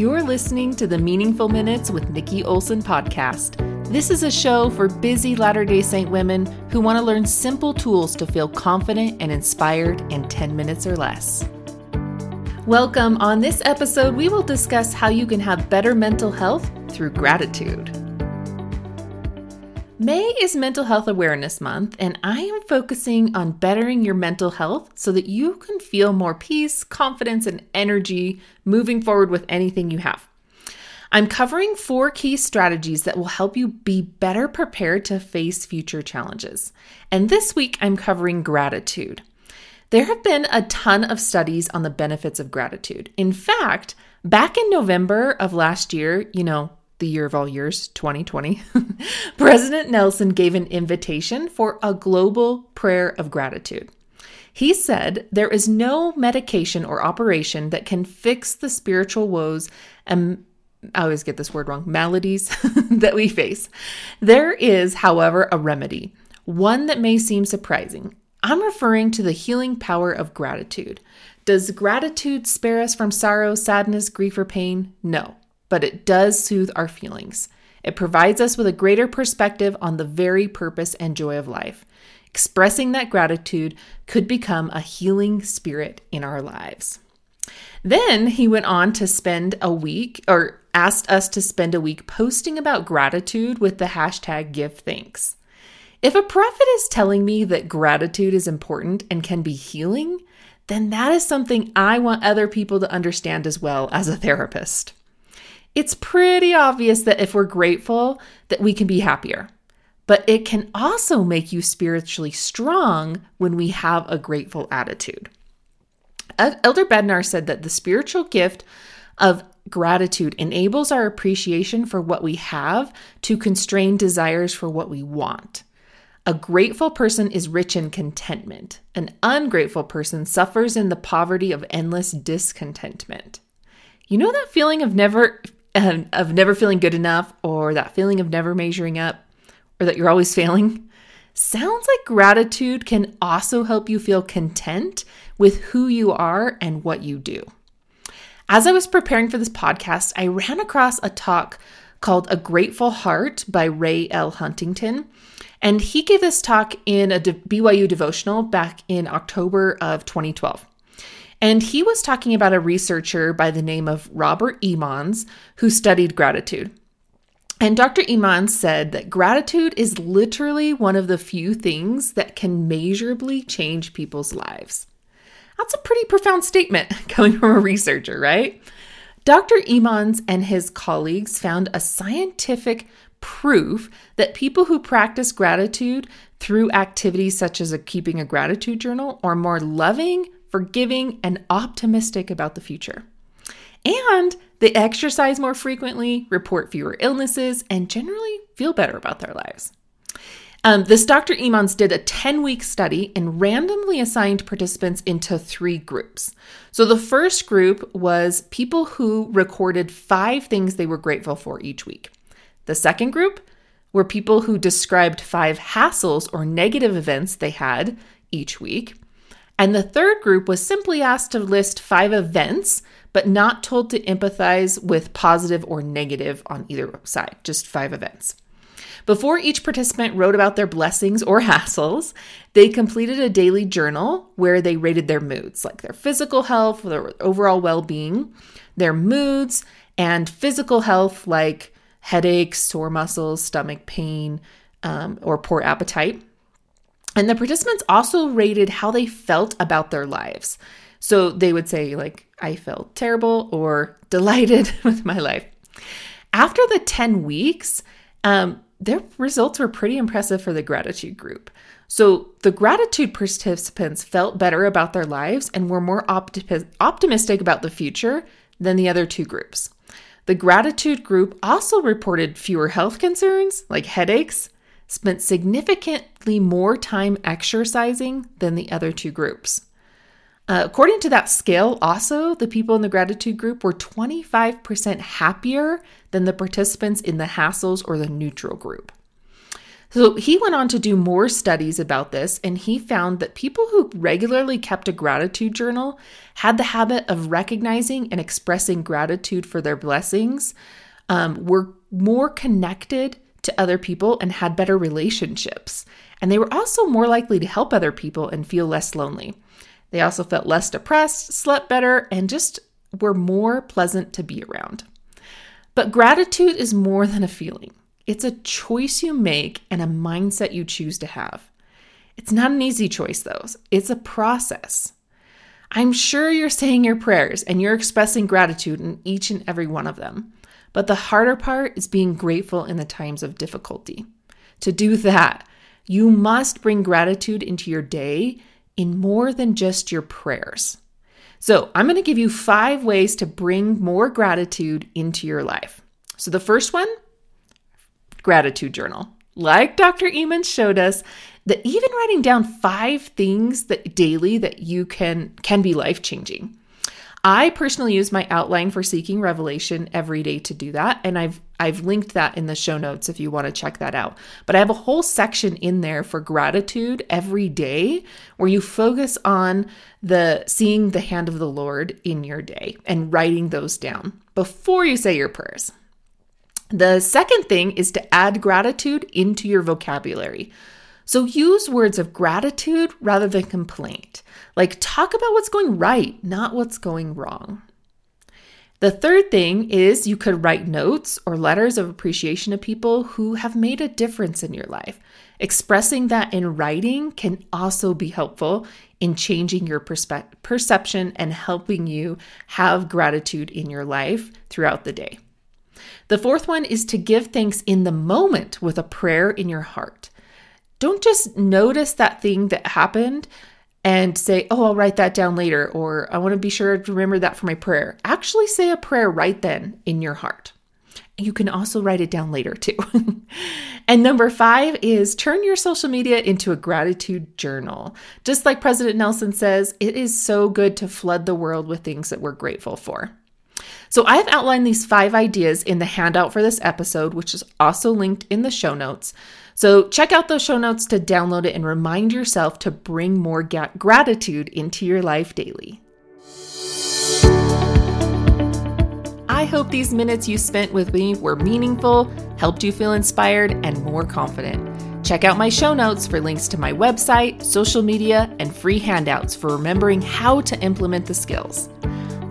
You're listening to the Meaningful Minutes with Nikki Olson podcast. This is a show for busy Latter day Saint women who want to learn simple tools to feel confident and inspired in 10 minutes or less. Welcome. On this episode, we will discuss how you can have better mental health through gratitude. May is Mental Health Awareness Month, and I am focusing on bettering your mental health so that you can feel more peace, confidence, and energy moving forward with anything you have. I'm covering four key strategies that will help you be better prepared to face future challenges. And this week, I'm covering gratitude. There have been a ton of studies on the benefits of gratitude. In fact, back in November of last year, you know, the year of all years, 2020, President Nelson gave an invitation for a global prayer of gratitude. He said, There is no medication or operation that can fix the spiritual woes and I always get this word wrong maladies that we face. There is, however, a remedy, one that may seem surprising. I'm referring to the healing power of gratitude. Does gratitude spare us from sorrow, sadness, grief, or pain? No but it does soothe our feelings. It provides us with a greater perspective on the very purpose and joy of life. Expressing that gratitude could become a healing spirit in our lives. Then he went on to spend a week, or asked us to spend a week posting about gratitude with the hashtag give thanks. If a prophet is telling me that gratitude is important and can be healing, then that is something I want other people to understand as well as a therapist. It's pretty obvious that if we're grateful, that we can be happier. But it can also make you spiritually strong when we have a grateful attitude. Elder Bednar said that the spiritual gift of gratitude enables our appreciation for what we have to constrain desires for what we want. A grateful person is rich in contentment. An ungrateful person suffers in the poverty of endless discontentment. You know that feeling of never Um, of never feeling good enough or that feeling of never measuring up or that you're always failing sounds like gratitude can also help you feel content with who you are and what you do. As I was preparing for this podcast, I ran across a talk called A Grateful Heart by Ray L. Huntington. And he gave this talk in a BYU devotional back in October of 2012. And he was talking about a researcher by the name of Robert Emmons who studied gratitude. And Dr. Emmons said that gratitude is literally one of the few things that can measurably change people's lives. That's a pretty profound statement coming from a researcher, right? Dr. Emmons and his colleagues found a scientific proof that people who practice gratitude through activities such as a keeping a gratitude journal are more loving, forgiving, and optimistic about the future. And they exercise more frequently, report fewer illnesses, and generally feel better about their lives. Um, this Dr. Emmons did a 10 week study and randomly assigned participants into three groups. So the first group was people who recorded five things they were grateful for each week. The second group were people who described five hassles or negative events they had each week. And the third group was simply asked to list five events, but not told to empathize with positive or negative on either side, just five events. Before each participant wrote about their blessings or hassles, they completed a daily journal where they rated their moods, like their physical health, their overall well being, their moods, and physical health, like headaches, sore muscles, stomach pain, um, or poor appetite. And the participants also rated how they felt about their lives. So they would say, like, I felt terrible or delighted with my life. After the 10 weeks, um, their results were pretty impressive for the gratitude group. So the gratitude participants felt better about their lives and were more opti- optimistic about the future than the other two groups. The gratitude group also reported fewer health concerns like headaches, spent significantly more time exercising than the other two groups. Uh, according to that scale, also, the people in the gratitude group were 25% happier than the participants in the hassles or the neutral group. So he went on to do more studies about this, and he found that people who regularly kept a gratitude journal had the habit of recognizing and expressing gratitude for their blessings, um, were more connected to other people, and had better relationships. And they were also more likely to help other people and feel less lonely. They also felt less depressed, slept better, and just were more pleasant to be around. But gratitude is more than a feeling. It's a choice you make and a mindset you choose to have. It's not an easy choice, though, it's a process. I'm sure you're saying your prayers and you're expressing gratitude in each and every one of them. But the harder part is being grateful in the times of difficulty. To do that, you must bring gratitude into your day in more than just your prayers. So, I'm going to give you five ways to bring more gratitude into your life. So, the first one gratitude journal. Like Dr. Emmons showed us, that even writing down five things that daily that you can can be life-changing. I personally use my outline for seeking revelation every day to do that and I've I've linked that in the show notes if you want to check that out. But I have a whole section in there for gratitude every day where you focus on the seeing the hand of the Lord in your day and writing those down before you say your prayers. The second thing is to add gratitude into your vocabulary. So use words of gratitude rather than complaint. Like, talk about what's going right, not what's going wrong. The third thing is you could write notes or letters of appreciation to people who have made a difference in your life. Expressing that in writing can also be helpful in changing your perspe- perception and helping you have gratitude in your life throughout the day. The fourth one is to give thanks in the moment with a prayer in your heart. Don't just notice that thing that happened and say, oh, I'll write that down later, or I want to be sure to remember that for my prayer. Actually, say a prayer right then in your heart. You can also write it down later too. and number five is turn your social media into a gratitude journal. Just like President Nelson says, it is so good to flood the world with things that we're grateful for. So I've outlined these five ideas in the handout for this episode, which is also linked in the show notes. So check out those show notes to download it and remind yourself to bring more ga- gratitude into your life daily. I hope these minutes you spent with me were meaningful, helped you feel inspired, and more confident. Check out my show notes for links to my website, social media, and free handouts for remembering how to implement the skills.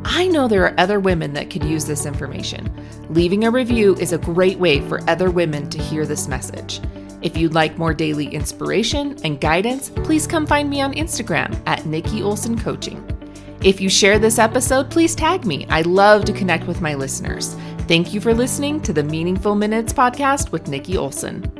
I know there are other women that could use this information. Leaving a review is a great way for other women to hear this message. If you'd like more daily inspiration and guidance, please come find me on Instagram at Nikki Olson Coaching. If you share this episode, please tag me. I love to connect with my listeners. Thank you for listening to the Meaningful Minutes podcast with Nikki Olson.